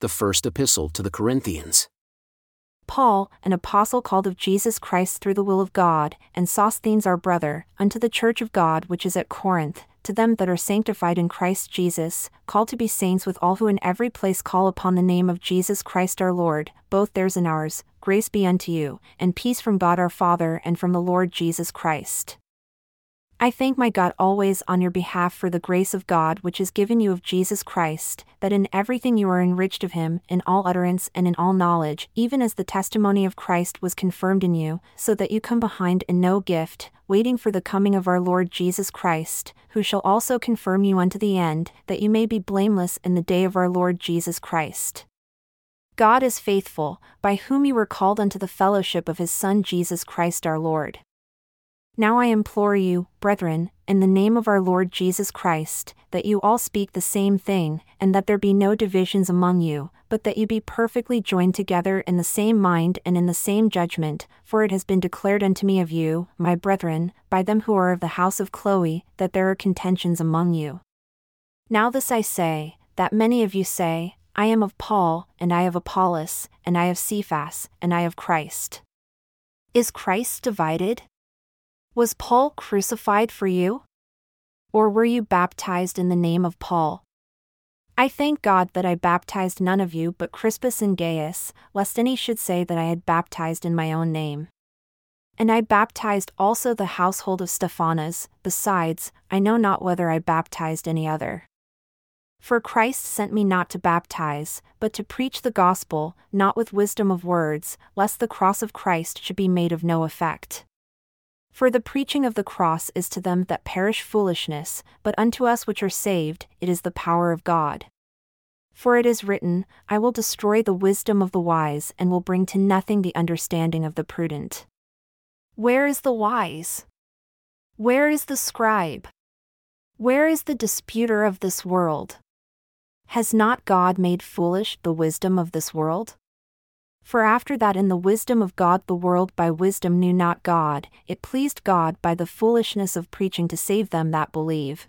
The First Epistle to the Corinthians. Paul, an apostle called of Jesus Christ through the will of God, and Sosthenes our brother, unto the church of God which is at Corinth, to them that are sanctified in Christ Jesus, called to be saints with all who in every place call upon the name of Jesus Christ our Lord, both theirs and ours, grace be unto you, and peace from God our Father and from the Lord Jesus Christ. I thank my God always on your behalf for the grace of God which is given you of Jesus Christ, that in everything you are enriched of him, in all utterance and in all knowledge, even as the testimony of Christ was confirmed in you, so that you come behind in no gift, waiting for the coming of our Lord Jesus Christ, who shall also confirm you unto the end, that you may be blameless in the day of our Lord Jesus Christ. God is faithful, by whom you were called unto the fellowship of his Son Jesus Christ our Lord. Now I implore you, brethren, in the name of our Lord Jesus Christ, that you all speak the same thing, and that there be no divisions among you, but that you be perfectly joined together in the same mind and in the same judgment, for it has been declared unto me of you, my brethren, by them who are of the house of Chloe, that there are contentions among you. Now this I say, that many of you say, I am of Paul, and I of Apollos, and I of Cephas, and I of Christ. Is Christ divided? Was Paul crucified for you? Or were you baptized in the name of Paul? I thank God that I baptized none of you but Crispus and Gaius, lest any should say that I had baptized in my own name. And I baptized also the household of Stephanas, besides, I know not whether I baptized any other. For Christ sent me not to baptize, but to preach the gospel, not with wisdom of words, lest the cross of Christ should be made of no effect. For the preaching of the cross is to them that perish foolishness, but unto us which are saved, it is the power of God. For it is written, I will destroy the wisdom of the wise and will bring to nothing the understanding of the prudent. Where is the wise? Where is the scribe? Where is the disputer of this world? Has not God made foolish the wisdom of this world? For after that in the wisdom of God the world by wisdom knew not God, it pleased God by the foolishness of preaching to save them that believe.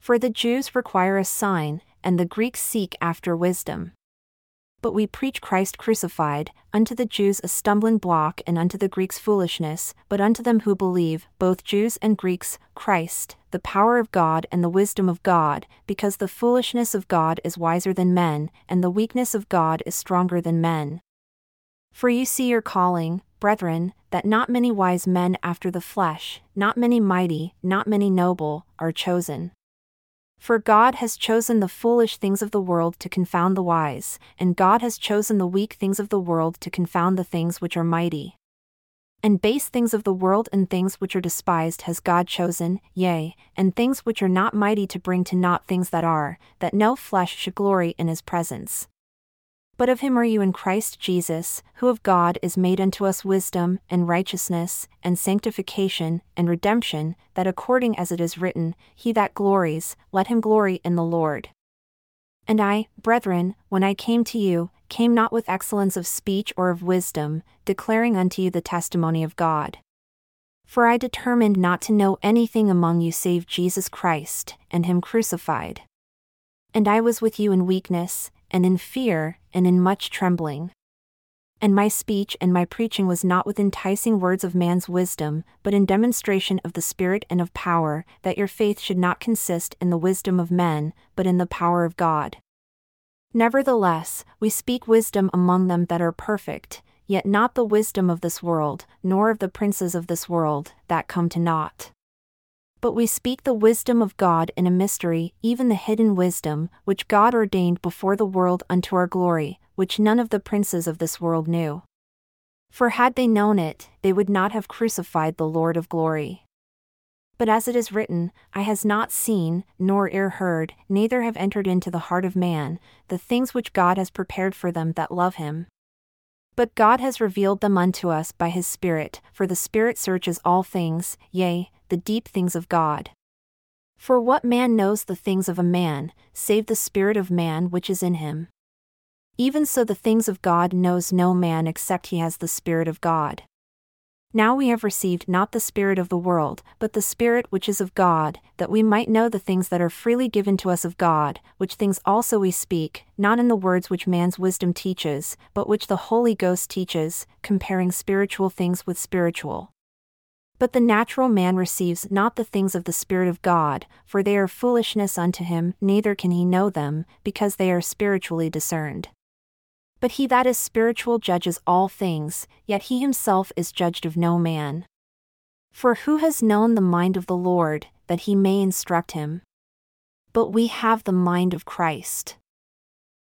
For the Jews require a sign, and the Greeks seek after wisdom. But we preach Christ crucified, unto the Jews a stumbling block and unto the Greeks foolishness, but unto them who believe, both Jews and Greeks, Christ, the power of God and the wisdom of God, because the foolishness of God is wiser than men, and the weakness of God is stronger than men. For you see your calling, brethren, that not many wise men after the flesh, not many mighty, not many noble, are chosen. For God has chosen the foolish things of the world to confound the wise, and God has chosen the weak things of the world to confound the things which are mighty. And base things of the world and things which are despised has God chosen, yea, and things which are not mighty to bring to naught things that are, that no flesh should glory in his presence. But of him are you in Christ Jesus, who of God is made unto us wisdom, and righteousness, and sanctification, and redemption, that according as it is written, He that glories, let him glory in the Lord. And I, brethren, when I came to you, came not with excellence of speech or of wisdom, declaring unto you the testimony of God. For I determined not to know anything among you save Jesus Christ, and Him crucified. And I was with you in weakness, and in fear, and in much trembling. And my speech and my preaching was not with enticing words of man's wisdom, but in demonstration of the Spirit and of power, that your faith should not consist in the wisdom of men, but in the power of God. Nevertheless, we speak wisdom among them that are perfect, yet not the wisdom of this world, nor of the princes of this world, that come to naught. But we speak the wisdom of God in a mystery, even the hidden wisdom, which God ordained before the world unto our glory, which none of the princes of this world knew. For had they known it, they would not have crucified the Lord of glory. But as it is written, Eye has not seen, nor ear heard, neither have entered into the heart of man, the things which God has prepared for them that love him. But God has revealed them unto us by his Spirit, for the Spirit searches all things, yea, the deep things of God. For what man knows the things of a man, save the Spirit of man which is in him? Even so, the things of God knows no man except he has the Spirit of God. Now we have received not the Spirit of the world, but the Spirit which is of God, that we might know the things that are freely given to us of God, which things also we speak, not in the words which man's wisdom teaches, but which the Holy Ghost teaches, comparing spiritual things with spiritual. But the natural man receives not the things of the Spirit of God, for they are foolishness unto him, neither can he know them, because they are spiritually discerned. But he that is spiritual judges all things, yet he himself is judged of no man. For who has known the mind of the Lord, that he may instruct him? But we have the mind of Christ.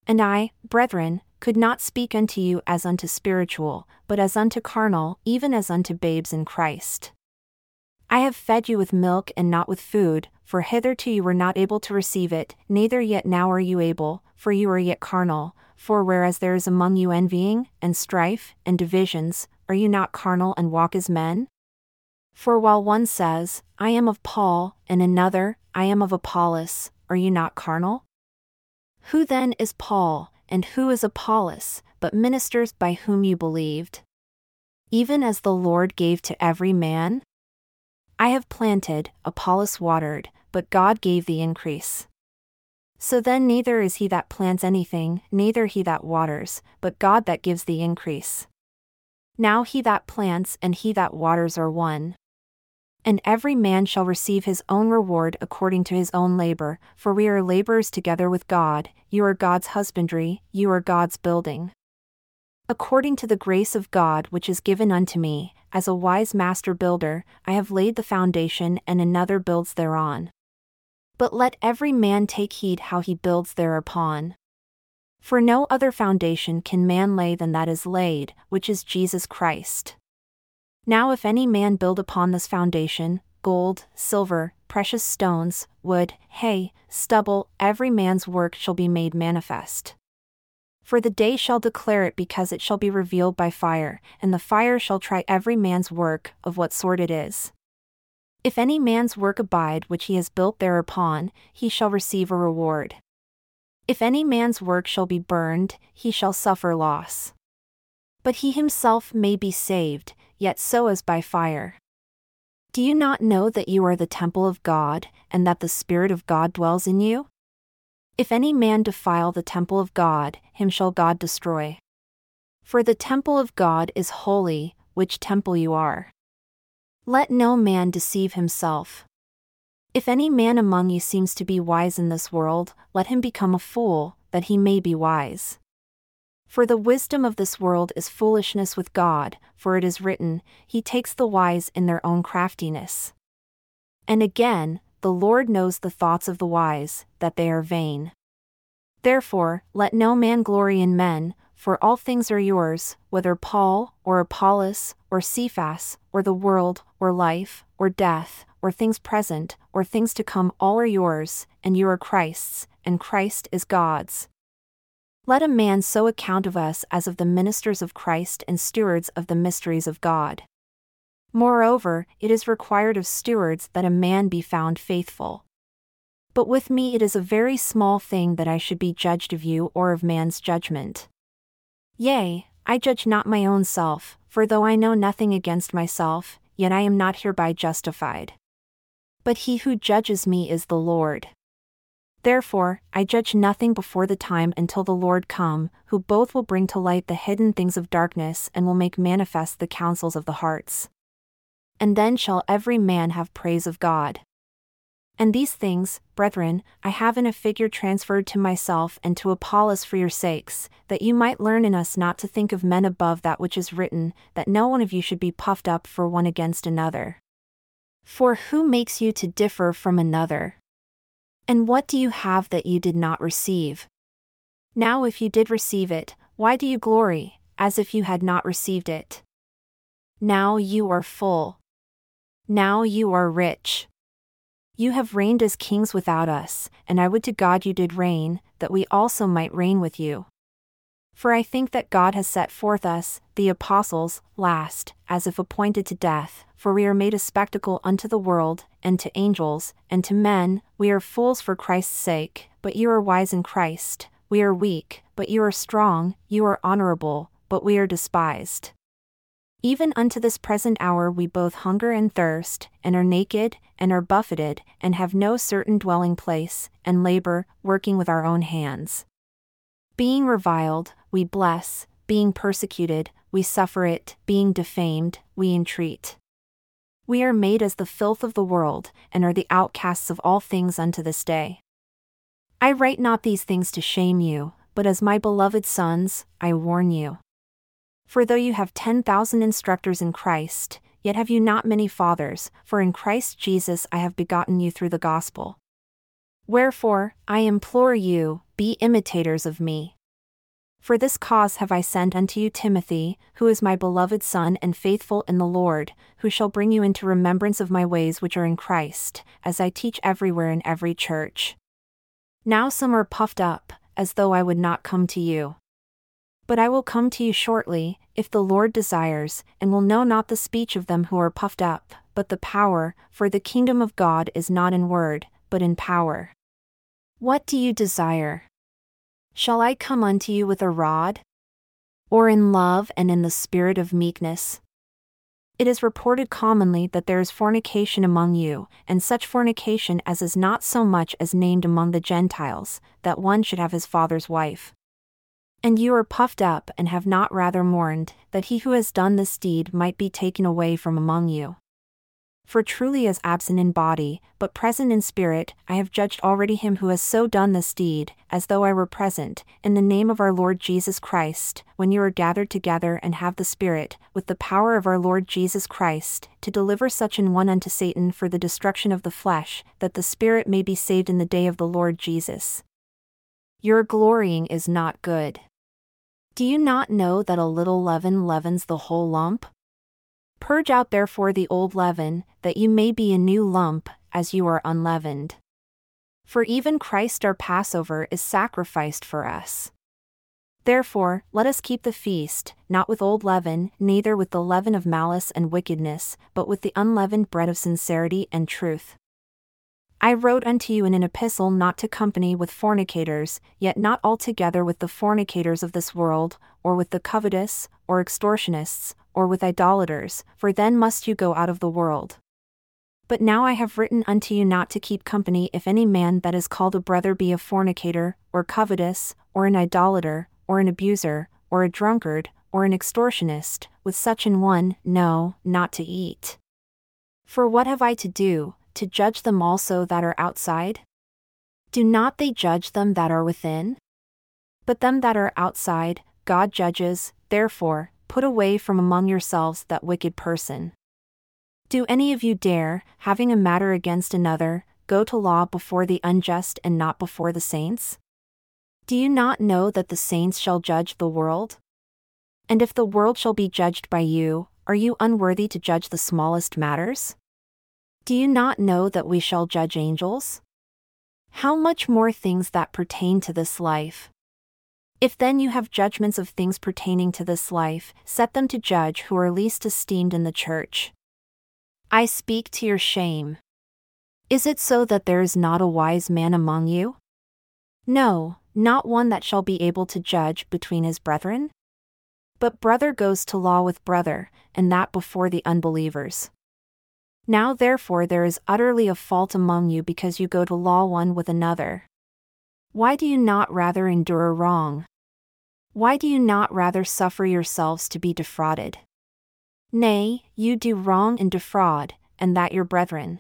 And I, brethren, could not speak unto you as unto spiritual, but as unto carnal, even as unto babes in Christ. I have fed you with milk and not with food, for hitherto you were not able to receive it, neither yet now are you able, for you are yet carnal, for whereas there is among you envying, and strife, and divisions, are you not carnal and walk as men? For while one says, I am of Paul, and another, I am of Apollos, are you not carnal? Who then is Paul, and who is Apollos, but ministers by whom you believed? Even as the Lord gave to every man? I have planted, Apollos watered, but God gave the increase. So then neither is he that plants anything, neither he that waters, but God that gives the increase. Now he that plants and he that waters are one. And every man shall receive his own reward according to his own labor, for we are laborers together with God, you are God's husbandry, you are God's building. According to the grace of God which is given unto me, as a wise master builder, I have laid the foundation and another builds thereon. But let every man take heed how he builds thereupon. For no other foundation can man lay than that is laid, which is Jesus Christ. Now, if any man build upon this foundation, gold, silver, precious stones, wood, hay, stubble, every man's work shall be made manifest. For the day shall declare it because it shall be revealed by fire, and the fire shall try every man's work, of what sort it is. If any man's work abide which he has built thereupon, he shall receive a reward. If any man's work shall be burned, he shall suffer loss. But he himself may be saved, yet so as by fire. Do you not know that you are the temple of God, and that the Spirit of God dwells in you? If any man defile the temple of God, him shall God destroy. For the temple of God is holy, which temple you are. Let no man deceive himself. If any man among you seems to be wise in this world, let him become a fool, that he may be wise. For the wisdom of this world is foolishness with God, for it is written, He takes the wise in their own craftiness. And again, the Lord knows the thoughts of the wise, that they are vain. Therefore, let no man glory in men, for all things are yours, whether Paul, or Apollos, or Cephas, or the world, or life, or death, or things present, or things to come, all are yours, and you are Christ's, and Christ is God's. Let a man so account of us as of the ministers of Christ and stewards of the mysteries of God. Moreover, it is required of stewards that a man be found faithful. But with me it is a very small thing that I should be judged of you or of man's judgment. Yea, I judge not my own self, for though I know nothing against myself, yet I am not hereby justified. But he who judges me is the Lord. Therefore, I judge nothing before the time until the Lord come, who both will bring to light the hidden things of darkness and will make manifest the counsels of the hearts. And then shall every man have praise of God. And these things, brethren, I have in a figure transferred to myself and to Apollos for your sakes, that you might learn in us not to think of men above that which is written, that no one of you should be puffed up for one against another. For who makes you to differ from another? And what do you have that you did not receive? Now, if you did receive it, why do you glory, as if you had not received it? Now you are full. Now you are rich. You have reigned as kings without us, and I would to God you did reign, that we also might reign with you. For I think that God has set forth us, the apostles, last, as if appointed to death, for we are made a spectacle unto the world, and to angels, and to men, we are fools for Christ's sake, but you are wise in Christ, we are weak, but you are strong, you are honorable, but we are despised. Even unto this present hour we both hunger and thirst, and are naked, and are buffeted, and have no certain dwelling place, and labor, working with our own hands. Being reviled, we bless, being persecuted, we suffer it, being defamed, we entreat. We are made as the filth of the world, and are the outcasts of all things unto this day. I write not these things to shame you, but as my beloved sons, I warn you. For though you have ten thousand instructors in Christ, yet have you not many fathers, for in Christ Jesus I have begotten you through the gospel. Wherefore, I implore you, be imitators of me. For this cause have I sent unto you Timothy, who is my beloved Son and faithful in the Lord, who shall bring you into remembrance of my ways which are in Christ, as I teach everywhere in every church. Now some are puffed up, as though I would not come to you. But I will come to you shortly, if the Lord desires, and will know not the speech of them who are puffed up, but the power, for the kingdom of God is not in word, but in power. What do you desire? Shall I come unto you with a rod? Or in love and in the spirit of meekness? It is reported commonly that there is fornication among you, and such fornication as is not so much as named among the Gentiles, that one should have his father's wife. And you are puffed up and have not rather mourned, that he who has done this deed might be taken away from among you. For truly as absent in body, but present in spirit, I have judged already him who has so done this deed, as though I were present, in the name of our Lord Jesus Christ, when you are gathered together and have the Spirit, with the power of our Lord Jesus Christ, to deliver such an one unto Satan for the destruction of the flesh, that the Spirit may be saved in the day of the Lord Jesus. Your glorying is not good. Do you not know that a little leaven leavens the whole lump? Purge out therefore the old leaven, that you may be a new lump, as you are unleavened. For even Christ our Passover is sacrificed for us. Therefore, let us keep the feast, not with old leaven, neither with the leaven of malice and wickedness, but with the unleavened bread of sincerity and truth. I wrote unto you in an epistle not to company with fornicators, yet not altogether with the fornicators of this world, or with the covetous, or extortionists, or with idolaters, for then must you go out of the world. But now I have written unto you not to keep company if any man that is called a brother be a fornicator, or covetous, or an idolater, or an abuser, or a drunkard, or an extortionist, with such an one, no, not to eat. For what have I to do, to judge them also that are outside? Do not they judge them that are within? But them that are outside, God judges, therefore, put away from among yourselves that wicked person. Do any of you dare, having a matter against another, go to law before the unjust and not before the saints? Do you not know that the saints shall judge the world? And if the world shall be judged by you, are you unworthy to judge the smallest matters? Do you not know that we shall judge angels? How much more things that pertain to this life? If then you have judgments of things pertaining to this life, set them to judge who are least esteemed in the church. I speak to your shame. Is it so that there is not a wise man among you? No, not one that shall be able to judge between his brethren? But brother goes to law with brother, and that before the unbelievers. Now therefore there is utterly a fault among you because you go to law one with another. Why do you not rather endure wrong? Why do you not rather suffer yourselves to be defrauded? Nay, you do wrong and defraud, and that your brethren.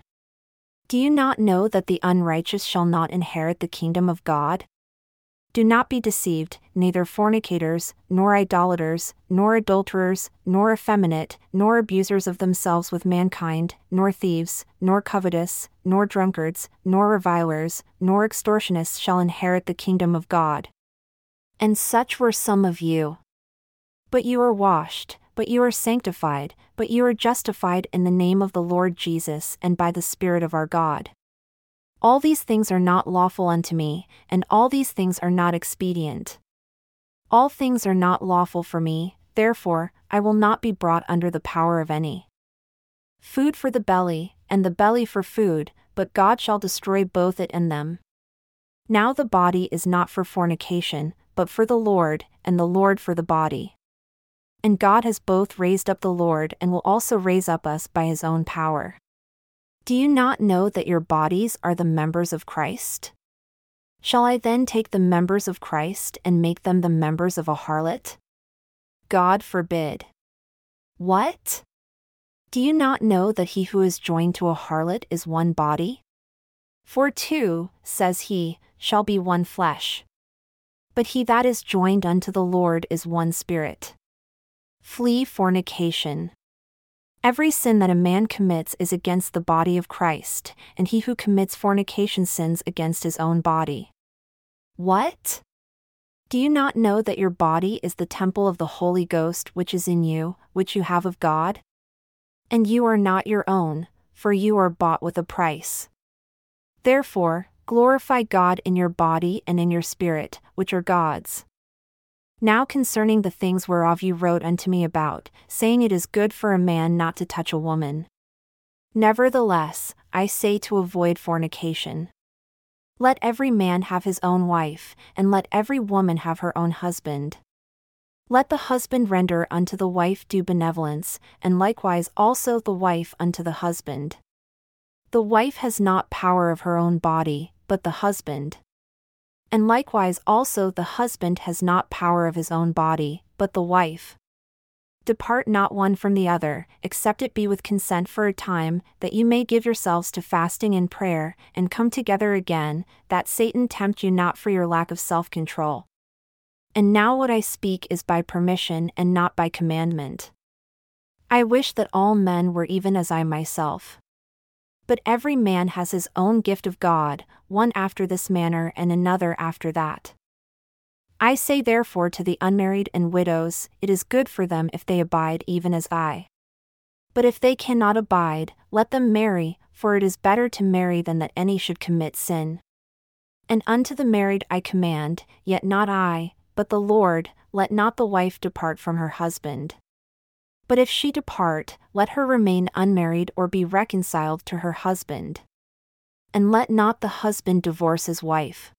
Do you not know that the unrighteous shall not inherit the kingdom of God? Do not be deceived, neither fornicators, nor idolaters, nor adulterers, nor effeminate, nor abusers of themselves with mankind, nor thieves, nor covetous, nor drunkards, nor revilers, nor extortionists shall inherit the kingdom of God. And such were some of you. But you are washed, but you are sanctified, but you are justified in the name of the Lord Jesus and by the Spirit of our God. All these things are not lawful unto me, and all these things are not expedient. All things are not lawful for me, therefore, I will not be brought under the power of any. Food for the belly, and the belly for food, but God shall destroy both it and them. Now the body is not for fornication, but for the Lord, and the Lord for the body. And God has both raised up the Lord and will also raise up us by his own power. Do you not know that your bodies are the members of Christ? Shall I then take the members of Christ and make them the members of a harlot? God forbid. What? Do you not know that he who is joined to a harlot is one body? For two, says he, shall be one flesh. But he that is joined unto the Lord is one spirit. Flee fornication. Every sin that a man commits is against the body of Christ, and he who commits fornication sins against his own body. What? Do you not know that your body is the temple of the Holy Ghost which is in you, which you have of God? And you are not your own, for you are bought with a price. Therefore, glorify God in your body and in your spirit, which are God's. Now concerning the things whereof you wrote unto me about, saying it is good for a man not to touch a woman. Nevertheless, I say to avoid fornication. Let every man have his own wife, and let every woman have her own husband. Let the husband render unto the wife due benevolence, and likewise also the wife unto the husband. The wife has not power of her own body, but the husband and likewise also the husband has not power of his own body, but the wife. Depart not one from the other, except it be with consent for a time, that you may give yourselves to fasting and prayer, and come together again, that Satan tempt you not for your lack of self control. And now what I speak is by permission and not by commandment. I wish that all men were even as I myself. But every man has his own gift of God, one after this manner and another after that. I say therefore to the unmarried and widows, it is good for them if they abide even as I. But if they cannot abide, let them marry, for it is better to marry than that any should commit sin. And unto the married I command, yet not I, but the Lord, let not the wife depart from her husband. But if she depart, let her remain unmarried or be reconciled to her husband. And let not the husband divorce his wife.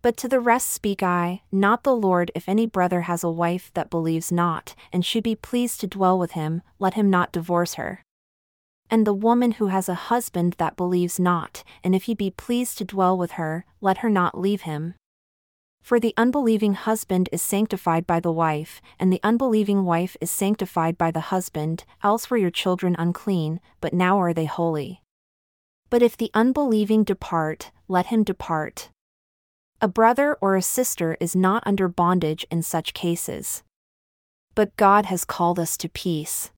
But to the rest speak I, not the Lord, if any brother has a wife that believes not, and she be pleased to dwell with him, let him not divorce her. And the woman who has a husband that believes not, and if he be pleased to dwell with her, let her not leave him. For the unbelieving husband is sanctified by the wife, and the unbelieving wife is sanctified by the husband, else were your children unclean, but now are they holy. But if the unbelieving depart, let him depart. A brother or a sister is not under bondage in such cases. But God has called us to peace.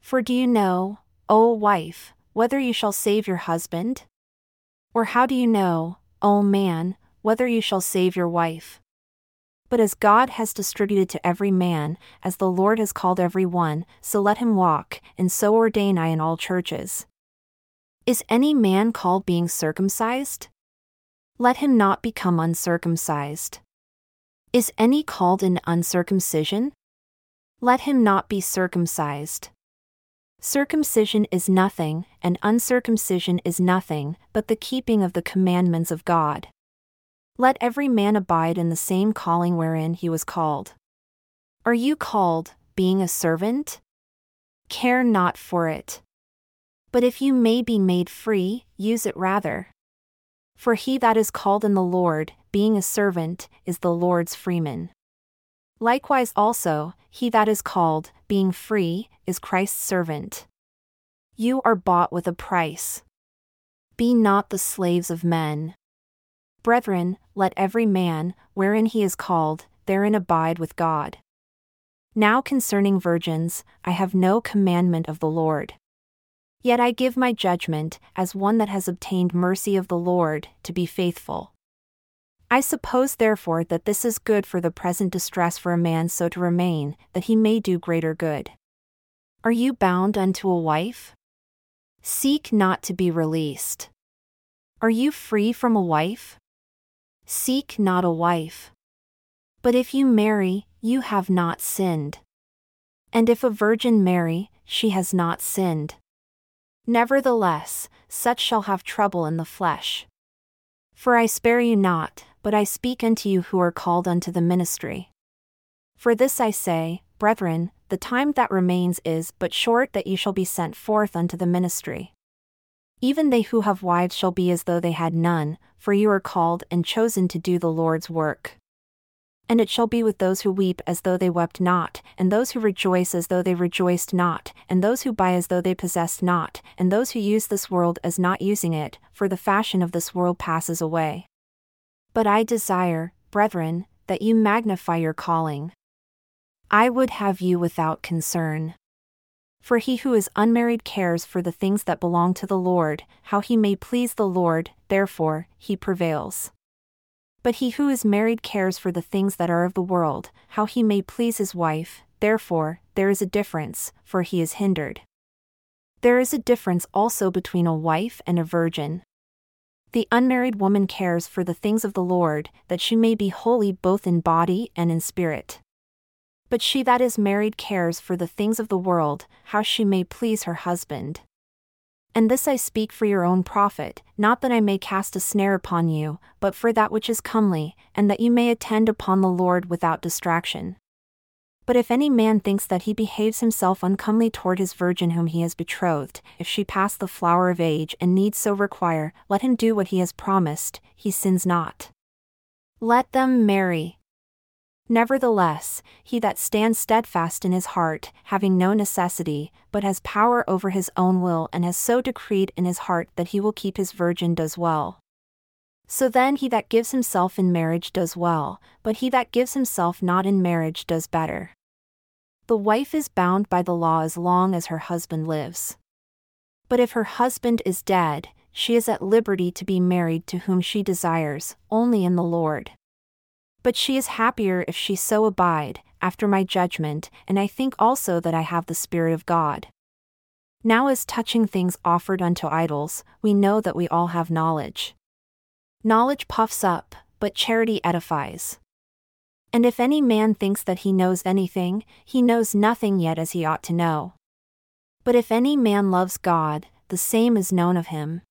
For do you know, O wife, whether you shall save your husband? Or how do you know, O man, whether you shall save your wife. But as God has distributed to every man, as the Lord has called every one, so let him walk, and so ordain I in all churches. Is any man called being circumcised? Let him not become uncircumcised. Is any called in uncircumcision? Let him not be circumcised. Circumcision is nothing, and uncircumcision is nothing, but the keeping of the commandments of God. Let every man abide in the same calling wherein he was called. Are you called, being a servant? Care not for it. But if you may be made free, use it rather. For he that is called in the Lord, being a servant, is the Lord's freeman. Likewise also, he that is called, being free, is Christ's servant. You are bought with a price. Be not the slaves of men. Brethren, let every man, wherein he is called, therein abide with God. Now concerning virgins, I have no commandment of the Lord. Yet I give my judgment, as one that has obtained mercy of the Lord, to be faithful. I suppose therefore that this is good for the present distress for a man so to remain, that he may do greater good. Are you bound unto a wife? Seek not to be released. Are you free from a wife? Seek not a wife. But if you marry, you have not sinned. And if a virgin marry, she has not sinned. Nevertheless, such shall have trouble in the flesh. For I spare you not, but I speak unto you who are called unto the ministry. For this I say, Brethren, the time that remains is but short that ye shall be sent forth unto the ministry. Even they who have wives shall be as though they had none, for you are called and chosen to do the Lord's work. And it shall be with those who weep as though they wept not, and those who rejoice as though they rejoiced not, and those who buy as though they possessed not, and those who use this world as not using it, for the fashion of this world passes away. But I desire, brethren, that you magnify your calling. I would have you without concern. For he who is unmarried cares for the things that belong to the Lord, how he may please the Lord, therefore, he prevails. But he who is married cares for the things that are of the world, how he may please his wife, therefore, there is a difference, for he is hindered. There is a difference also between a wife and a virgin. The unmarried woman cares for the things of the Lord, that she may be holy both in body and in spirit. But she that is married cares for the things of the world, how she may please her husband. And this I speak for your own profit, not that I may cast a snare upon you, but for that which is comely, and that you may attend upon the Lord without distraction. But if any man thinks that he behaves himself uncomely toward his virgin whom he has betrothed, if she pass the flower of age and needs so require, let him do what he has promised, he sins not. Let them marry, Nevertheless, he that stands steadfast in his heart, having no necessity, but has power over his own will and has so decreed in his heart that he will keep his virgin does well. So then he that gives himself in marriage does well, but he that gives himself not in marriage does better. The wife is bound by the law as long as her husband lives. But if her husband is dead, she is at liberty to be married to whom she desires, only in the Lord. But she is happier if she so abide, after my judgment, and I think also that I have the Spirit of God. Now, as touching things offered unto idols, we know that we all have knowledge. Knowledge puffs up, but charity edifies. And if any man thinks that he knows anything, he knows nothing yet as he ought to know. But if any man loves God, the same is known of him.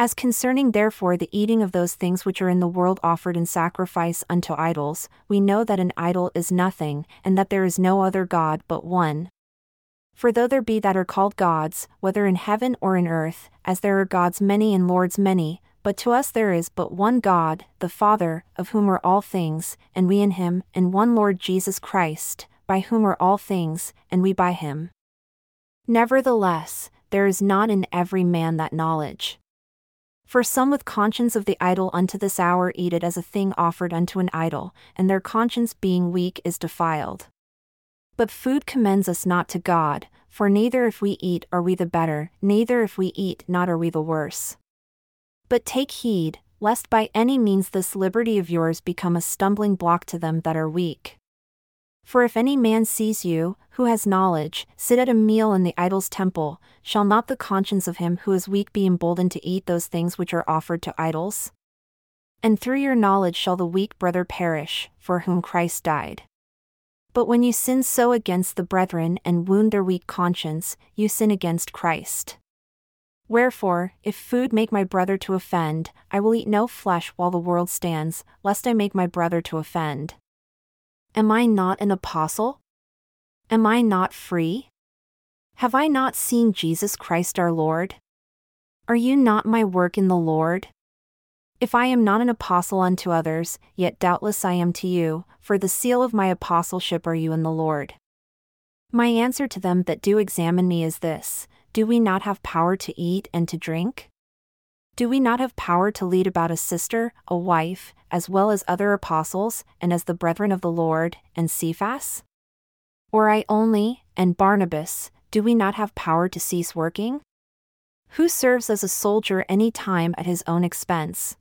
As concerning therefore the eating of those things which are in the world offered in sacrifice unto idols, we know that an idol is nothing, and that there is no other God but one. For though there be that are called gods, whether in heaven or in earth, as there are gods many and lords many, but to us there is but one God, the Father, of whom are all things, and we in him, and one Lord Jesus Christ, by whom are all things, and we by him. Nevertheless, there is not in every man that knowledge. For some with conscience of the idol unto this hour eat it as a thing offered unto an idol, and their conscience being weak is defiled. But food commends us not to God, for neither if we eat are we the better, neither if we eat not are we the worse. But take heed, lest by any means this liberty of yours become a stumbling block to them that are weak. For if any man sees you, who has knowledge, sit at a meal in the idol's temple, shall not the conscience of him who is weak be emboldened to eat those things which are offered to idols? And through your knowledge shall the weak brother perish, for whom Christ died. But when you sin so against the brethren and wound their weak conscience, you sin against Christ. Wherefore, if food make my brother to offend, I will eat no flesh while the world stands, lest I make my brother to offend. Am I not an apostle? Am I not free? Have I not seen Jesus Christ our Lord? Are you not my work in the Lord? If I am not an apostle unto others, yet doubtless I am to you, for the seal of my apostleship are you in the Lord. My answer to them that do examine me is this Do we not have power to eat and to drink? Do we not have power to lead about a sister, a wife, as well as other apostles, and as the brethren of the Lord, and Cephas? Or I only, and Barnabas, do we not have power to cease working? Who serves as a soldier any time at his own expense?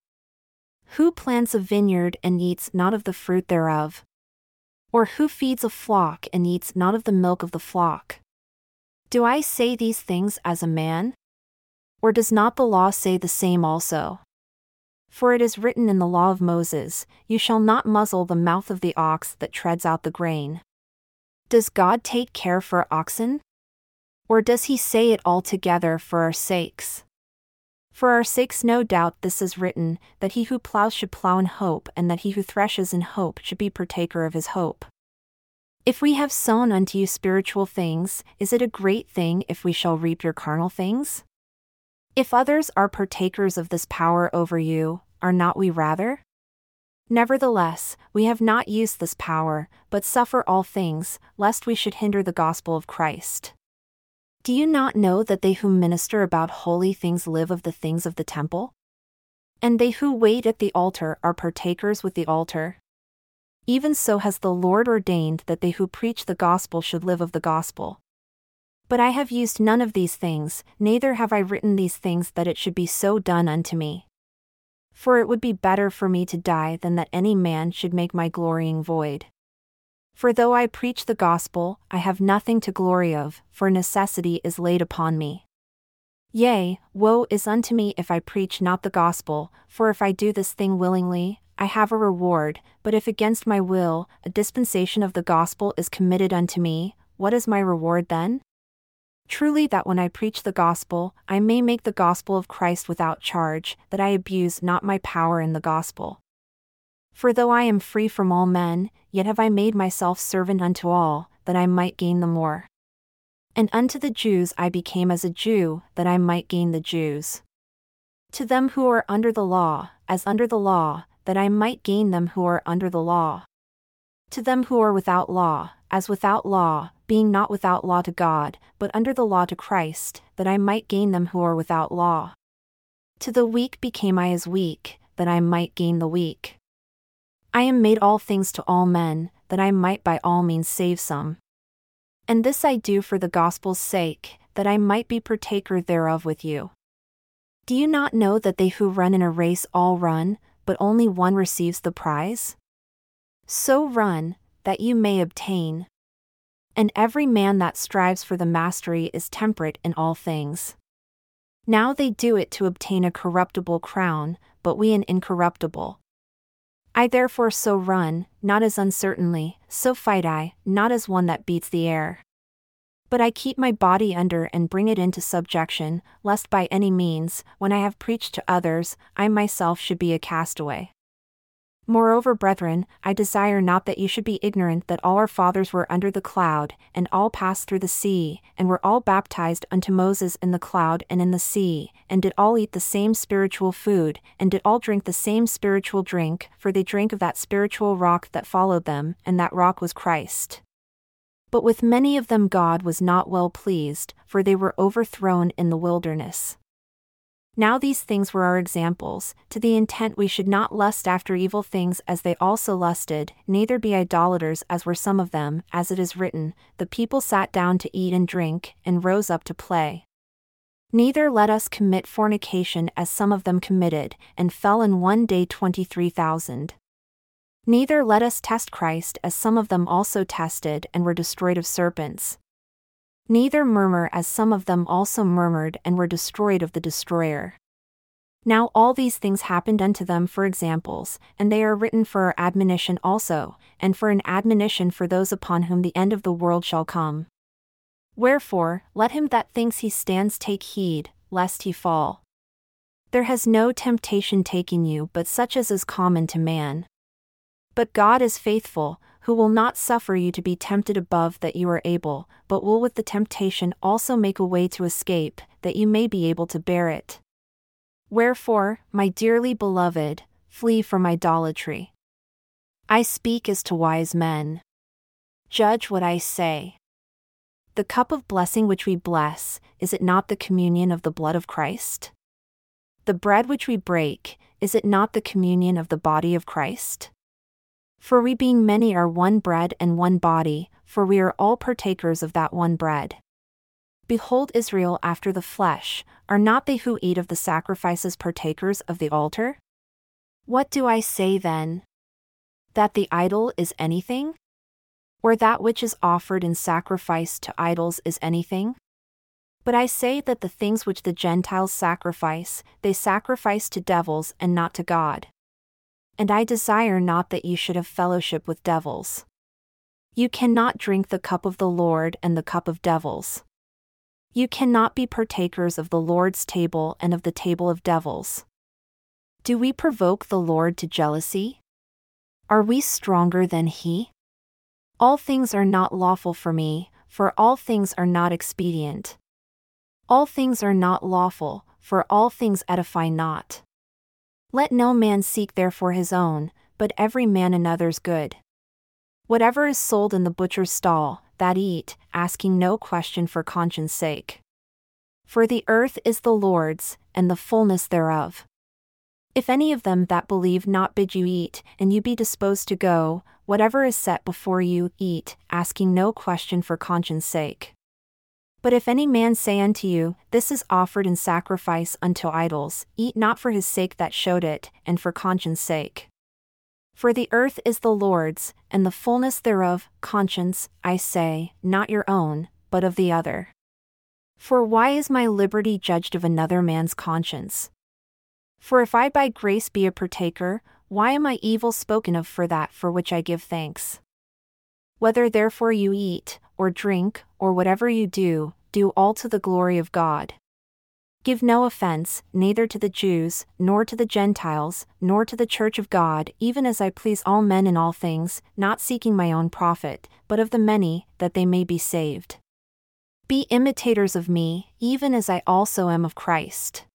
Who plants a vineyard and eats not of the fruit thereof? Or who feeds a flock and eats not of the milk of the flock? Do I say these things as a man? Or does not the law say the same also? For it is written in the law of Moses, You shall not muzzle the mouth of the ox that treads out the grain. Does God take care for oxen? Or does he say it altogether for our sakes? For our sakes, no doubt, this is written, that he who ploughs should plough in hope, and that he who threshes in hope should be partaker of his hope. If we have sown unto you spiritual things, is it a great thing if we shall reap your carnal things? If others are partakers of this power over you, are not we rather? Nevertheless, we have not used this power, but suffer all things, lest we should hinder the gospel of Christ. Do you not know that they who minister about holy things live of the things of the temple? And they who wait at the altar are partakers with the altar. Even so has the Lord ordained that they who preach the gospel should live of the gospel. But I have used none of these things, neither have I written these things that it should be so done unto me. For it would be better for me to die than that any man should make my glorying void. For though I preach the gospel, I have nothing to glory of, for necessity is laid upon me. Yea, woe is unto me if I preach not the gospel, for if I do this thing willingly, I have a reward, but if against my will, a dispensation of the gospel is committed unto me, what is my reward then? Truly, that when I preach the gospel, I may make the gospel of Christ without charge, that I abuse not my power in the gospel. For though I am free from all men, yet have I made myself servant unto all, that I might gain the more. And unto the Jews I became as a Jew, that I might gain the Jews. To them who are under the law, as under the law, that I might gain them who are under the law. To them who are without law, as without law, being not without law to God, but under the law to Christ, that I might gain them who are without law. To the weak became I as weak, that I might gain the weak. I am made all things to all men, that I might by all means save some. And this I do for the gospel's sake, that I might be partaker thereof with you. Do you not know that they who run in a race all run, but only one receives the prize? So run, that you may obtain. And every man that strives for the mastery is temperate in all things. Now they do it to obtain a corruptible crown, but we an incorruptible. I therefore so run, not as uncertainly, so fight I, not as one that beats the air. But I keep my body under and bring it into subjection, lest by any means, when I have preached to others, I myself should be a castaway. Moreover, brethren, I desire not that you should be ignorant that all our fathers were under the cloud, and all passed through the sea, and were all baptized unto Moses in the cloud and in the sea, and did all eat the same spiritual food, and did all drink the same spiritual drink, for they drank of that spiritual rock that followed them, and that rock was Christ. But with many of them God was not well pleased, for they were overthrown in the wilderness. Now these things were our examples, to the intent we should not lust after evil things as they also lusted, neither be idolaters as were some of them, as it is written, The people sat down to eat and drink, and rose up to play. Neither let us commit fornication as some of them committed, and fell in one day twenty three thousand. Neither let us test Christ as some of them also tested and were destroyed of serpents. Neither murmur as some of them also murmured and were destroyed of the destroyer. Now all these things happened unto them for examples, and they are written for our admonition also, and for an admonition for those upon whom the end of the world shall come. Wherefore, let him that thinks he stands take heed, lest he fall. There has no temptation taken you but such as is common to man. But God is faithful, who will not suffer you to be tempted above that you are able, but will with the temptation also make a way to escape, that you may be able to bear it. Wherefore, my dearly beloved, flee from idolatry. I speak as to wise men. Judge what I say. The cup of blessing which we bless, is it not the communion of the blood of Christ? The bread which we break, is it not the communion of the body of Christ? For we being many are one bread and one body, for we are all partakers of that one bread. Behold Israel after the flesh, are not they who eat of the sacrifices partakers of the altar? What do I say then? That the idol is anything? Or that which is offered in sacrifice to idols is anything? But I say that the things which the Gentiles sacrifice, they sacrifice to devils and not to God and I desire not that you should have fellowship with devils. You cannot drink the cup of the Lord and the cup of devils. You cannot be partakers of the Lord's table and of the table of devils. Do we provoke the Lord to jealousy? Are we stronger than he? All things are not lawful for me, for all things are not expedient. All things are not lawful, for all things edify not. Let no man seek therefore his own, but every man another's good. Whatever is sold in the butcher's stall, that eat, asking no question for conscience sake. For the earth is the Lord's, and the fullness thereof. If any of them that believe not bid you eat, and you be disposed to go, whatever is set before you, eat, asking no question for conscience sake. But if any man say unto you, This is offered in sacrifice unto idols, eat not for his sake that showed it, and for conscience sake. For the earth is the Lord's, and the fullness thereof, conscience, I say, not your own, but of the other. For why is my liberty judged of another man's conscience? For if I by grace be a partaker, why am I evil spoken of for that for which I give thanks? Whether therefore you eat, or drink, or whatever you do, do all to the glory of God. Give no offense, neither to the Jews, nor to the Gentiles, nor to the church of God, even as I please all men in all things, not seeking my own profit, but of the many, that they may be saved. Be imitators of me, even as I also am of Christ.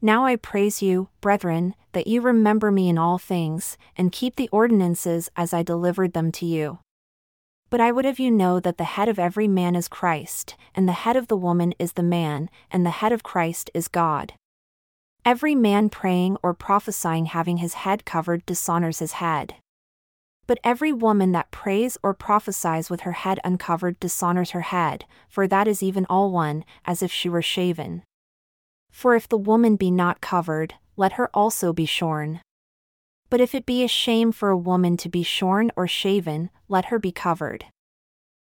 Now I praise you, brethren, that you remember me in all things, and keep the ordinances as I delivered them to you. But I would have you know that the head of every man is Christ, and the head of the woman is the man, and the head of Christ is God. Every man praying or prophesying having his head covered dishonors his head. But every woman that prays or prophesies with her head uncovered dishonors her head, for that is even all one, as if she were shaven. For if the woman be not covered, let her also be shorn. But if it be a shame for a woman to be shorn or shaven, let her be covered.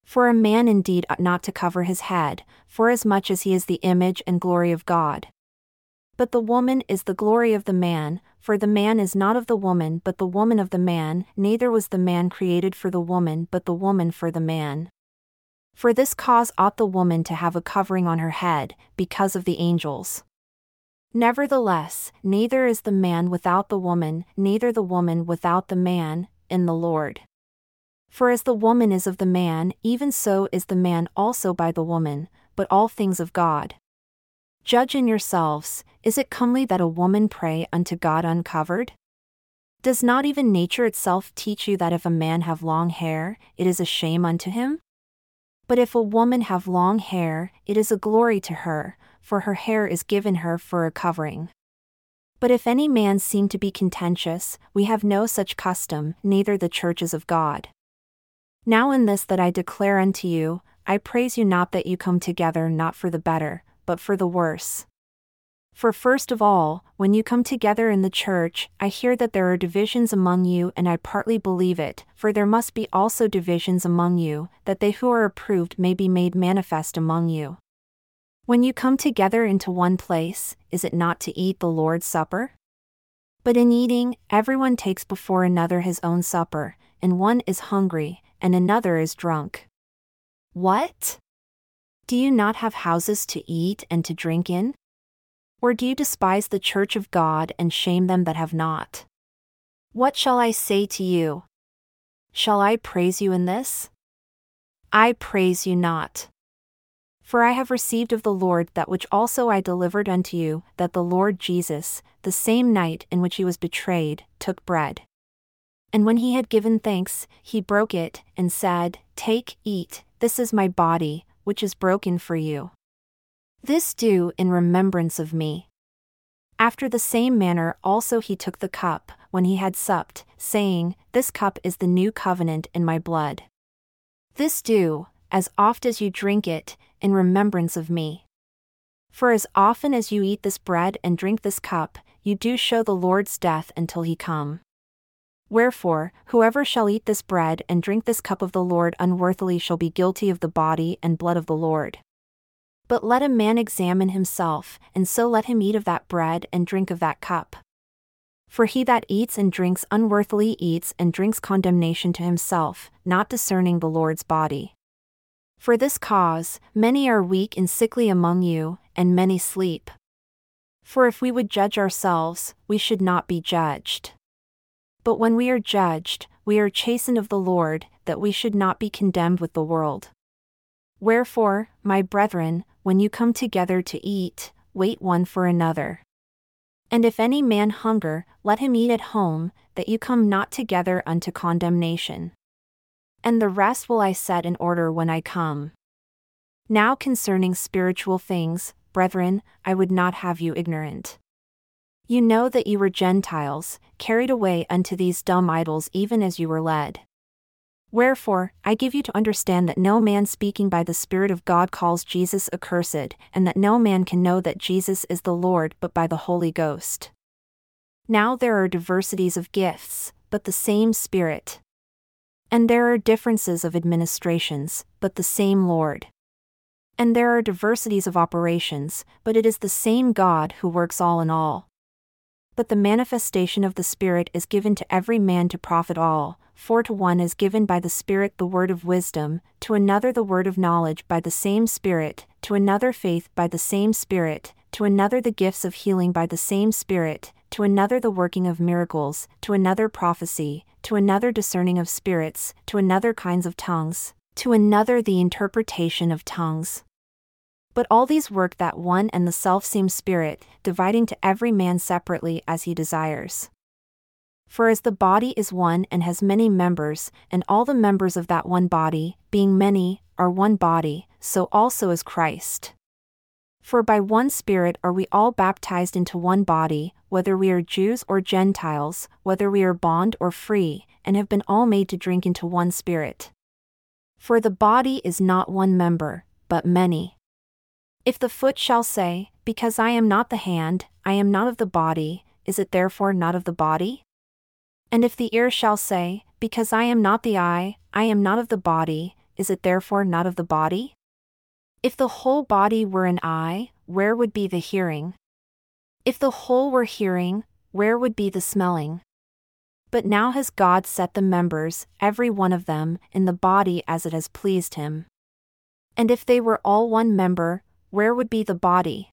For a man indeed ought not to cover his head, forasmuch as he is the image and glory of God. But the woman is the glory of the man, for the man is not of the woman but the woman of the man, neither was the man created for the woman but the woman for the man. For this cause ought the woman to have a covering on her head, because of the angels. Nevertheless, neither is the man without the woman, neither the woman without the man, in the Lord. For as the woman is of the man, even so is the man also by the woman, but all things of God. Judge in yourselves, is it comely that a woman pray unto God uncovered? Does not even nature itself teach you that if a man have long hair, it is a shame unto him? But if a woman have long hair, it is a glory to her, for her hair is given her for a covering. But if any man seem to be contentious, we have no such custom, neither the churches of God. Now in this that I declare unto you, I praise you not that you come together not for the better, but for the worse. For first of all, when you come together in the church, I hear that there are divisions among you, and I partly believe it, for there must be also divisions among you, that they who are approved may be made manifest among you. When you come together into one place, is it not to eat the Lord's Supper? But in eating, everyone takes before another his own supper, and one is hungry, and another is drunk. What? Do you not have houses to eat and to drink in? Or do you despise the church of God and shame them that have not? What shall I say to you? Shall I praise you in this? I praise you not. For I have received of the Lord that which also I delivered unto you, that the Lord Jesus, the same night in which he was betrayed, took bread. And when he had given thanks, he broke it, and said, Take, eat, this is my body, which is broken for you. This do in remembrance of me. After the same manner also he took the cup, when he had supped, saying, This cup is the new covenant in my blood. This do, as oft as you drink it, in remembrance of me. For as often as you eat this bread and drink this cup, you do show the Lord's death until he come. Wherefore, whoever shall eat this bread and drink this cup of the Lord unworthily shall be guilty of the body and blood of the Lord. But let a man examine himself, and so let him eat of that bread and drink of that cup. For he that eats and drinks unworthily eats and drinks condemnation to himself, not discerning the Lord's body. For this cause, many are weak and sickly among you, and many sleep. For if we would judge ourselves, we should not be judged. But when we are judged, we are chastened of the Lord, that we should not be condemned with the world. Wherefore, my brethren, when you come together to eat, wait one for another. And if any man hunger, let him eat at home, that you come not together unto condemnation. And the rest will I set in order when I come. Now concerning spiritual things, brethren, I would not have you ignorant. You know that you were Gentiles, carried away unto these dumb idols even as you were led. Wherefore, I give you to understand that no man speaking by the Spirit of God calls Jesus accursed, and that no man can know that Jesus is the Lord but by the Holy Ghost. Now there are diversities of gifts, but the same Spirit. And there are differences of administrations, but the same Lord. And there are diversities of operations, but it is the same God who works all in all. But the manifestation of the Spirit is given to every man to profit all for to one is given by the Spirit the word of wisdom, to another the word of knowledge by the same Spirit, to another faith by the same Spirit, to another the gifts of healing by the same Spirit, to another the working of miracles, to another prophecy, to another discerning of spirits, to another kinds of tongues, to another the interpretation of tongues. But all these work that one and the self same Spirit, dividing to every man separately as he desires. For as the body is one and has many members, and all the members of that one body, being many, are one body, so also is Christ. For by one Spirit are we all baptized into one body, whether we are Jews or Gentiles, whether we are bond or free, and have been all made to drink into one Spirit. For the body is not one member, but many. If the foot shall say, Because I am not the hand, I am not of the body, is it therefore not of the body? And if the ear shall say, Because I am not the eye, I am not of the body, is it therefore not of the body? If the whole body were an eye, where would be the hearing? If the whole were hearing, where would be the smelling? But now has God set the members, every one of them, in the body as it has pleased him. And if they were all one member, where would be the body?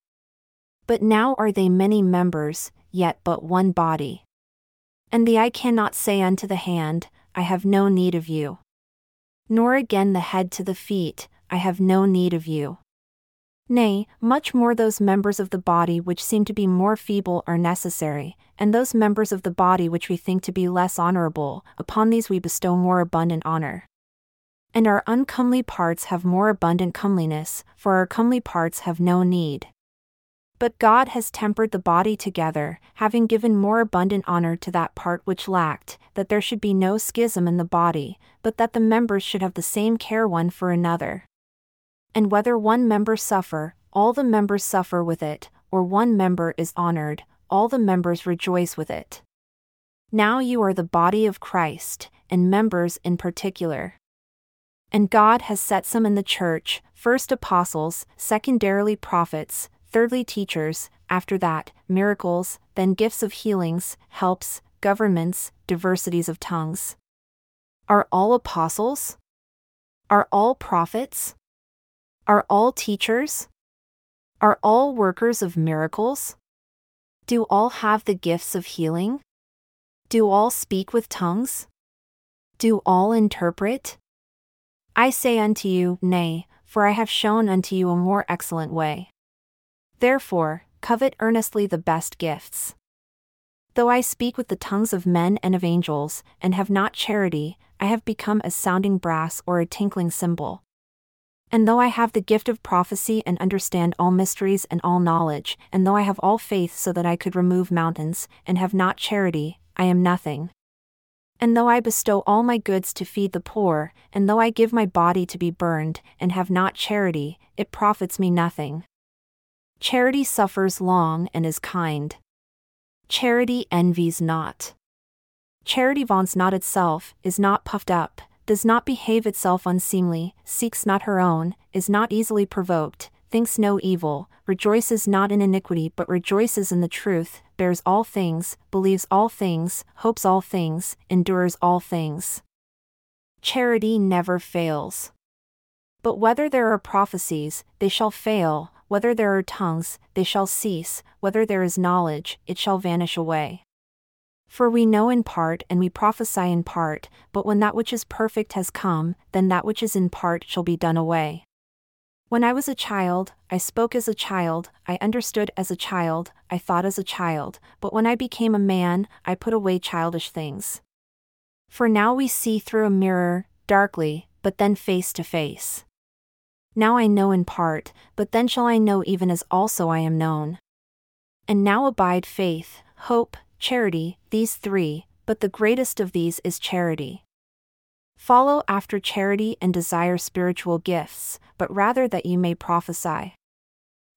But now are they many members, yet but one body. And the eye cannot say unto the hand, I have no need of you. Nor again the head to the feet, I have no need of you. Nay, much more those members of the body which seem to be more feeble are necessary, and those members of the body which we think to be less honorable, upon these we bestow more abundant honor. And our uncomely parts have more abundant comeliness, for our comely parts have no need. But God has tempered the body together, having given more abundant honor to that part which lacked, that there should be no schism in the body, but that the members should have the same care one for another. And whether one member suffer, all the members suffer with it, or one member is honored, all the members rejoice with it. Now you are the body of Christ, and members in particular. And God has set some in the church, first apostles, secondarily prophets, thirdly teachers, after that, miracles, then gifts of healings, helps, governments, diversities of tongues. Are all apostles? Are all prophets? Are all teachers? Are all workers of miracles? Do all have the gifts of healing? Do all speak with tongues? Do all interpret? I say unto you, Nay, for I have shown unto you a more excellent way. Therefore, covet earnestly the best gifts. Though I speak with the tongues of men and of angels, and have not charity, I have become as sounding brass or a tinkling cymbal. And though I have the gift of prophecy and understand all mysteries and all knowledge, and though I have all faith so that I could remove mountains, and have not charity, I am nothing. And though I bestow all my goods to feed the poor, and though I give my body to be burned, and have not charity, it profits me nothing. Charity suffers long and is kind. Charity envies not. Charity vaunts not itself, is not puffed up, does not behave itself unseemly, seeks not her own, is not easily provoked, thinks no evil, rejoices not in iniquity but rejoices in the truth, bears all things, believes all things, hopes all things, endures all things. Charity never fails. But whether there are prophecies, they shall fail, whether there are tongues, they shall cease, whether there is knowledge, it shall vanish away. For we know in part and we prophesy in part, but when that which is perfect has come, then that which is in part shall be done away. When I was a child, I spoke as a child, I understood as a child, I thought as a child, but when I became a man, I put away childish things. For now we see through a mirror, darkly, but then face to face. Now I know in part, but then shall I know even as also I am known. And now abide faith, hope, charity, these three, but the greatest of these is charity. Follow after charity and desire spiritual gifts, but rather that ye may prophesy.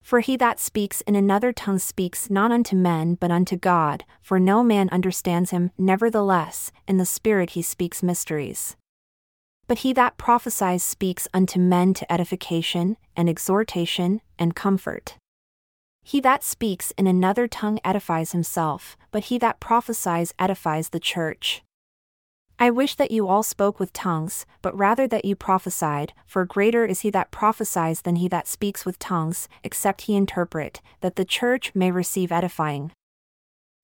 For he that speaks in another tongue speaks not unto men but unto God, for no man understands him, nevertheless, in the Spirit he speaks mysteries. But he that prophesies speaks unto men to edification, and exhortation, and comfort. He that speaks in another tongue edifies himself, but he that prophesies edifies the church. I wish that you all spoke with tongues, but rather that you prophesied, for greater is he that prophesies than he that speaks with tongues, except he interpret, that the church may receive edifying.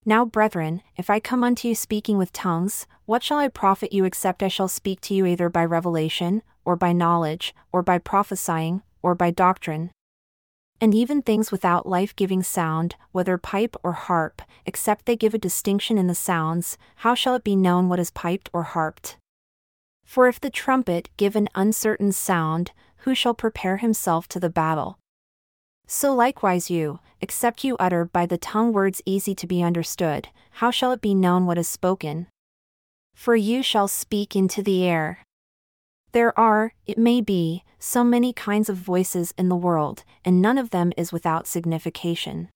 Now, brethren, if I come unto you speaking with tongues, what shall I profit you except I shall speak to you either by revelation, or by knowledge, or by prophesying, or by doctrine? And even things without life giving sound, whether pipe or harp, except they give a distinction in the sounds, how shall it be known what is piped or harped? For if the trumpet give an uncertain sound, who shall prepare himself to the battle? So likewise you, except you utter by the tongue words easy to be understood, how shall it be known what is spoken? For you shall speak into the air. There are, it may be, so many kinds of voices in the world, and none of them is without signification.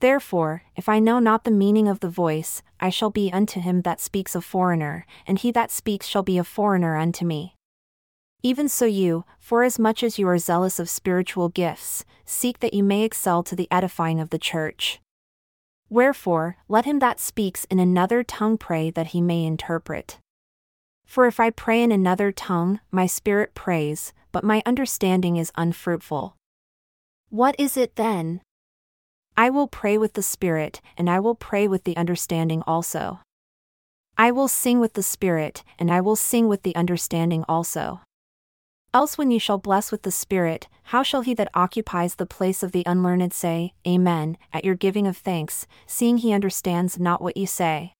Therefore, if I know not the meaning of the voice, I shall be unto him that speaks a foreigner, and he that speaks shall be a foreigner unto me. Even so, you, forasmuch as you are zealous of spiritual gifts, seek that you may excel to the edifying of the church. Wherefore, let him that speaks in another tongue pray that he may interpret. For if I pray in another tongue, my spirit prays, but my understanding is unfruitful. What is it then? I will pray with the Spirit, and I will pray with the understanding also. I will sing with the Spirit, and I will sing with the understanding also. Else, when you shall bless with the Spirit, how shall he that occupies the place of the unlearned say, Amen, at your giving of thanks, seeing he understands not what you say?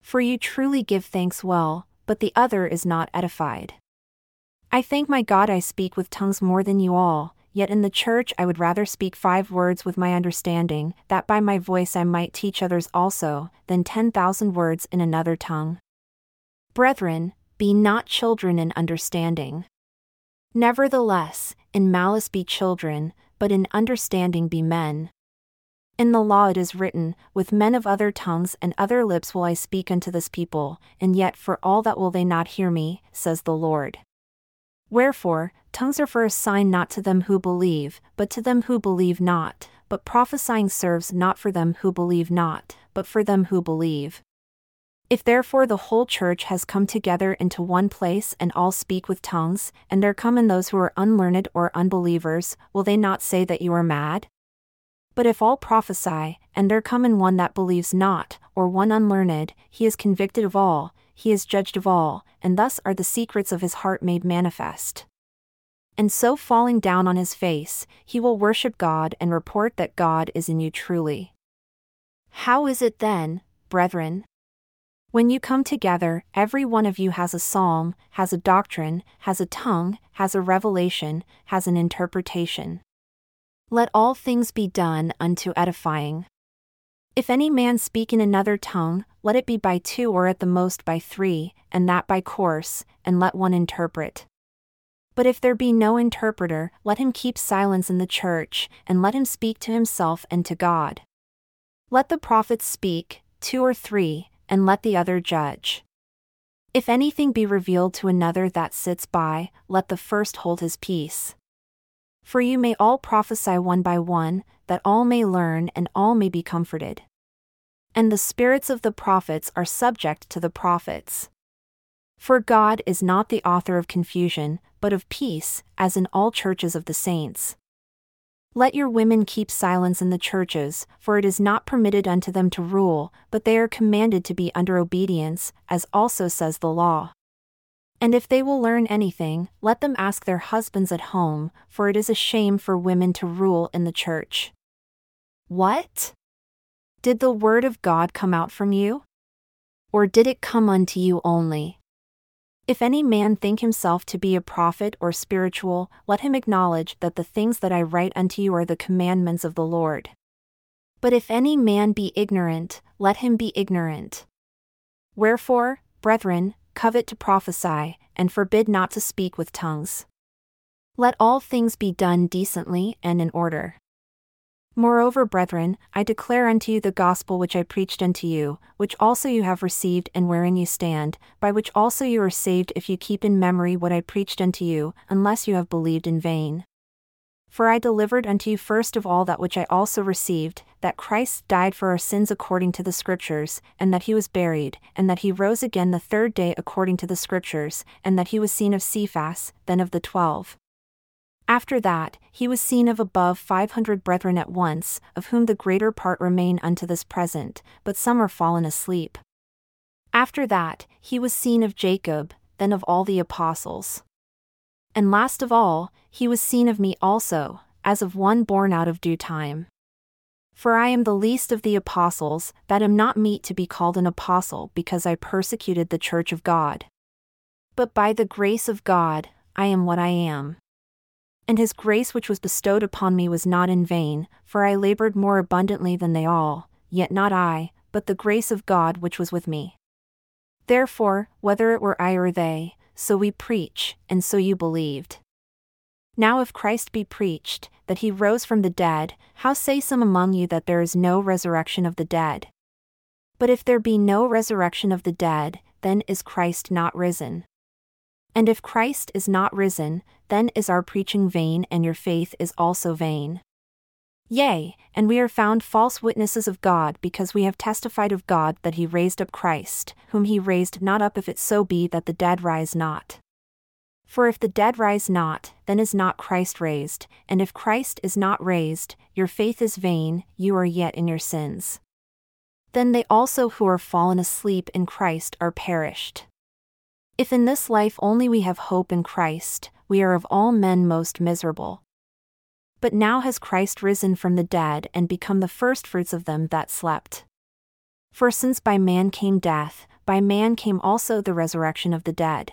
For you truly give thanks well, but the other is not edified. I thank my God I speak with tongues more than you all, yet in the church I would rather speak five words with my understanding, that by my voice I might teach others also, than ten thousand words in another tongue. Brethren, be not children in understanding. Nevertheless, in malice be children, but in understanding be men. In the law it is written, With men of other tongues and other lips will I speak unto this people, and yet for all that will they not hear me, says the Lord. Wherefore, tongues are for a sign not to them who believe, but to them who believe not, but prophesying serves not for them who believe not, but for them who believe. If therefore the whole church has come together into one place and all speak with tongues, and there come in those who are unlearned or unbelievers, will they not say that you are mad? But if all prophesy, and there come in one that believes not, or one unlearned, he is convicted of all, he is judged of all, and thus are the secrets of his heart made manifest. And so falling down on his face, he will worship God and report that God is in you truly. How is it then, brethren, when you come together, every one of you has a psalm, has a doctrine, has a tongue, has a revelation, has an interpretation. Let all things be done unto edifying. If any man speak in another tongue, let it be by two or at the most by three, and that by course, and let one interpret. But if there be no interpreter, let him keep silence in the church, and let him speak to himself and to God. Let the prophets speak, two or three, and let the other judge. If anything be revealed to another that sits by, let the first hold his peace. For you may all prophesy one by one, that all may learn and all may be comforted. And the spirits of the prophets are subject to the prophets. For God is not the author of confusion, but of peace, as in all churches of the saints. Let your women keep silence in the churches, for it is not permitted unto them to rule, but they are commanded to be under obedience, as also says the law. And if they will learn anything, let them ask their husbands at home, for it is a shame for women to rule in the church. What? Did the word of God come out from you? Or did it come unto you only? If any man think himself to be a prophet or spiritual, let him acknowledge that the things that I write unto you are the commandments of the Lord. But if any man be ignorant, let him be ignorant. Wherefore, brethren, covet to prophesy, and forbid not to speak with tongues. Let all things be done decently and in order. Moreover, brethren, I declare unto you the gospel which I preached unto you, which also you have received and wherein you stand, by which also you are saved if you keep in memory what I preached unto you, unless you have believed in vain. For I delivered unto you first of all that which I also received, that Christ died for our sins according to the Scriptures, and that he was buried, and that he rose again the third day according to the Scriptures, and that he was seen of Cephas, then of the twelve. After that, he was seen of above five hundred brethren at once, of whom the greater part remain unto this present, but some are fallen asleep. After that, he was seen of Jacob, then of all the apostles. And last of all, he was seen of me also, as of one born out of due time. For I am the least of the apostles, that am not meet to be called an apostle because I persecuted the church of God. But by the grace of God, I am what I am. And his grace which was bestowed upon me was not in vain, for I labored more abundantly than they all, yet not I, but the grace of God which was with me. Therefore, whether it were I or they, so we preach, and so you believed. Now, if Christ be preached, that he rose from the dead, how say some among you that there is no resurrection of the dead? But if there be no resurrection of the dead, then is Christ not risen. And if Christ is not risen, then is our preaching vain and your faith is also vain. Yea, and we are found false witnesses of God because we have testified of God that he raised up Christ, whom he raised not up if it so be that the dead rise not. For if the dead rise not, then is not Christ raised, and if Christ is not raised, your faith is vain, you are yet in your sins. Then they also who are fallen asleep in Christ are perished. If in this life only we have hope in Christ, we are of all men most miserable. But now has Christ risen from the dead and become the firstfruits of them that slept. For since by man came death, by man came also the resurrection of the dead.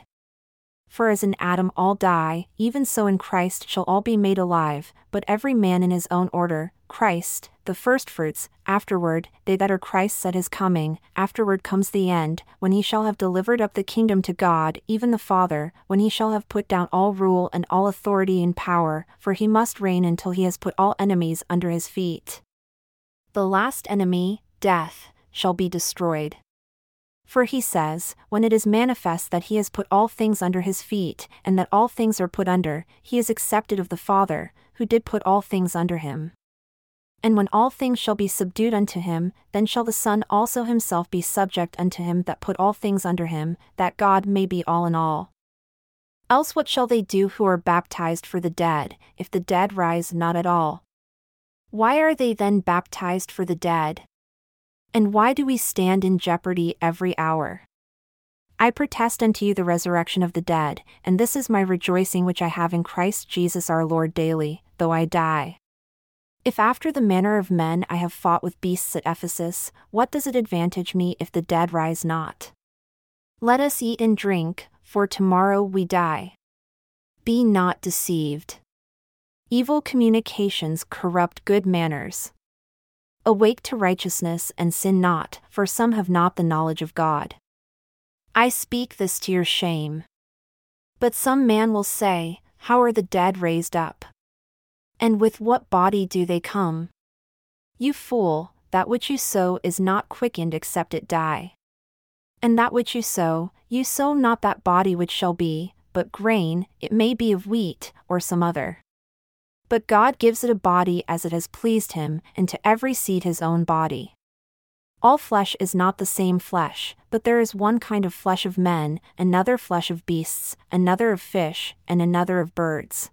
For as in Adam all die, even so in Christ shall all be made alive, but every man in his own order, Christ, the firstfruits, afterward, they that are Christ's at his coming, afterward comes the end, when he shall have delivered up the kingdom to God, even the Father, when he shall have put down all rule and all authority and power, for he must reign until he has put all enemies under his feet. The last enemy, death, shall be destroyed. For he says, When it is manifest that he has put all things under his feet, and that all things are put under, he is accepted of the Father, who did put all things under him. And when all things shall be subdued unto him, then shall the Son also himself be subject unto him that put all things under him, that God may be all in all. Else what shall they do who are baptized for the dead, if the dead rise not at all? Why are they then baptized for the dead? And why do we stand in jeopardy every hour? I protest unto you the resurrection of the dead, and this is my rejoicing which I have in Christ Jesus our Lord daily, though I die. If after the manner of men I have fought with beasts at Ephesus, what does it advantage me if the dead rise not? Let us eat and drink, for tomorrow we die. Be not deceived. Evil communications corrupt good manners. Awake to righteousness and sin not, for some have not the knowledge of God. I speak this to your shame. But some man will say, How are the dead raised up? And with what body do they come? You fool, that which you sow is not quickened except it die. And that which you sow, you sow not that body which shall be, but grain, it may be of wheat, or some other. But God gives it a body as it has pleased him, and to every seed his own body. All flesh is not the same flesh, but there is one kind of flesh of men, another flesh of beasts, another of fish, and another of birds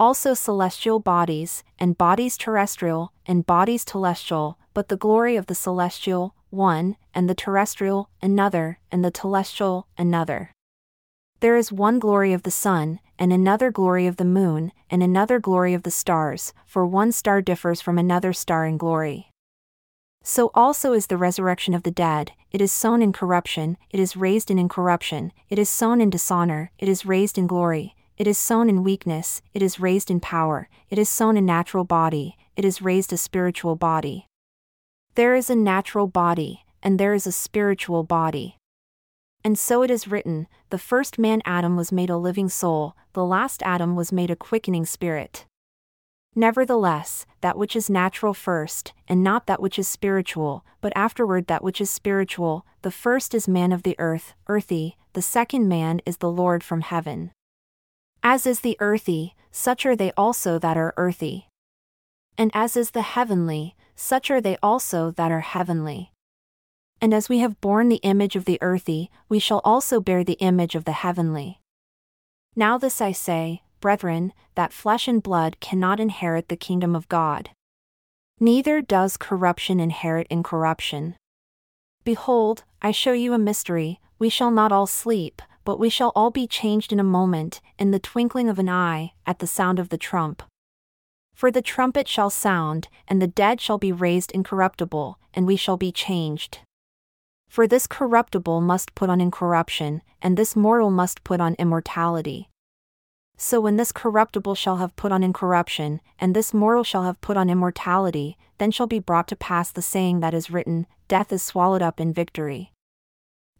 also celestial bodies, and bodies terrestrial, and bodies celestial, but the glory of the celestial, one, and the terrestrial, another, and the celestial, another. There is one glory of the sun, and another glory of the moon, and another glory of the stars, for one star differs from another star in glory. So also is the resurrection of the dead, it is sown in corruption, it is raised in incorruption, it is sown in dishonor, it is raised in glory, it is sown in weakness, it is raised in power, it is sown a natural body, it is raised a spiritual body. There is a natural body, and there is a spiritual body. And so it is written the first man Adam was made a living soul, the last Adam was made a quickening spirit. Nevertheless, that which is natural first, and not that which is spiritual, but afterward that which is spiritual, the first is man of the earth, earthy, the second man is the Lord from heaven. As is the earthy, such are they also that are earthy. And as is the heavenly, such are they also that are heavenly. And as we have borne the image of the earthy, we shall also bear the image of the heavenly. Now this I say, brethren, that flesh and blood cannot inherit the kingdom of God. Neither does corruption inherit incorruption. Behold, I show you a mystery, we shall not all sleep, but we shall all be changed in a moment, in the twinkling of an eye, at the sound of the trump. For the trumpet shall sound, and the dead shall be raised incorruptible, and we shall be changed. For this corruptible must put on incorruption, and this mortal must put on immortality. So when this corruptible shall have put on incorruption, and this mortal shall have put on immortality, then shall be brought to pass the saying that is written Death is swallowed up in victory.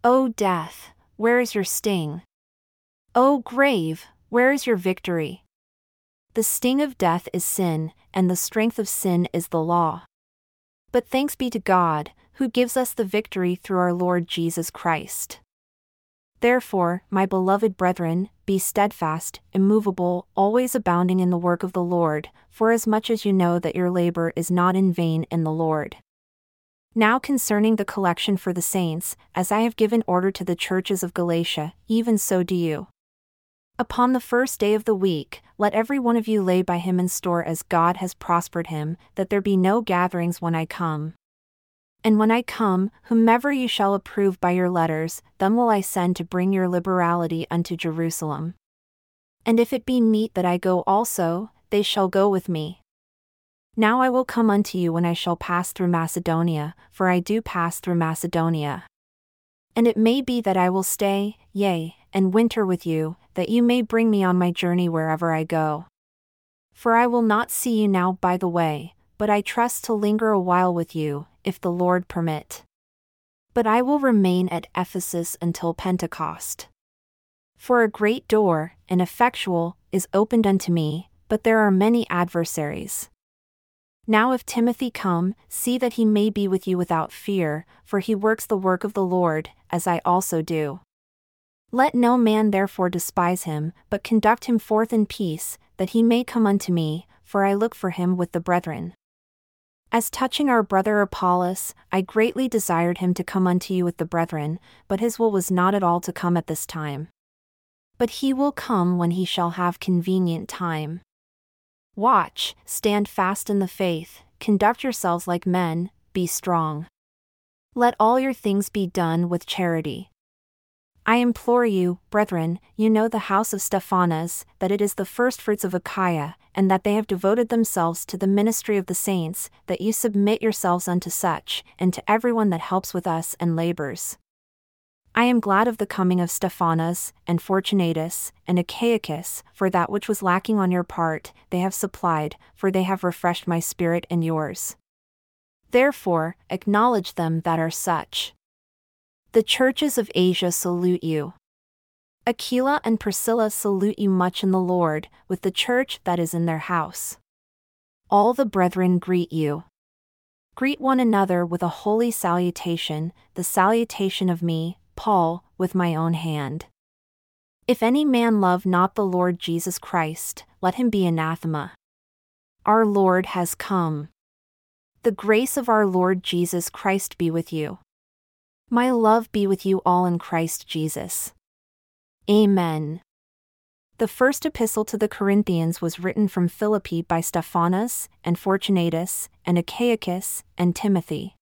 O death, where is your sting? O grave, where is your victory? The sting of death is sin, and the strength of sin is the law. But thanks be to God, who gives us the victory through our Lord Jesus Christ. Therefore, my beloved brethren, be steadfast, immovable, always abounding in the work of the Lord, forasmuch as you know that your labor is not in vain in the Lord. Now concerning the collection for the saints, as I have given order to the churches of Galatia, even so do you. Upon the first day of the week, let every one of you lay by him in store as God has prospered him, that there be no gatherings when I come. And when I come, whomever you shall approve by your letters, them will I send to bring your liberality unto Jerusalem. And if it be meet that I go also, they shall go with me. Now I will come unto you when I shall pass through Macedonia, for I do pass through Macedonia. And it may be that I will stay, yea, and winter with you, that you may bring me on my journey wherever I go. For I will not see you now by the way, but I trust to linger a while with you, if the Lord permit. But I will remain at Ephesus until Pentecost. For a great door, and effectual, is opened unto me, but there are many adversaries. Now if Timothy come, see that he may be with you without fear, for he works the work of the Lord, as I also do. Let no man therefore despise him, but conduct him forth in peace, that he may come unto me, for I look for him with the brethren. As touching our brother Apollos, I greatly desired him to come unto you with the brethren, but his will was not at all to come at this time. But he will come when he shall have convenient time. Watch, stand fast in the faith, conduct yourselves like men, be strong. Let all your things be done with charity. I implore you, brethren, you know the house of Stephanas, that it is the firstfruits of Achaia, and that they have devoted themselves to the ministry of the saints, that you submit yourselves unto such, and to everyone that helps with us and labors. I am glad of the coming of Stephanas, and Fortunatus, and Achaicus, for that which was lacking on your part, they have supplied, for they have refreshed my spirit and yours. Therefore, acknowledge them that are such. The churches of Asia salute you. Aquila and Priscilla salute you much in the Lord, with the church that is in their house. All the brethren greet you. Greet one another with a holy salutation, the salutation of me, Paul, with my own hand. If any man love not the Lord Jesus Christ, let him be anathema. Our Lord has come. The grace of our Lord Jesus Christ be with you. My love be with you all in Christ Jesus. Amen. The first epistle to the Corinthians was written from Philippi by Stephanas, and Fortunatus, and Achaicus, and Timothy.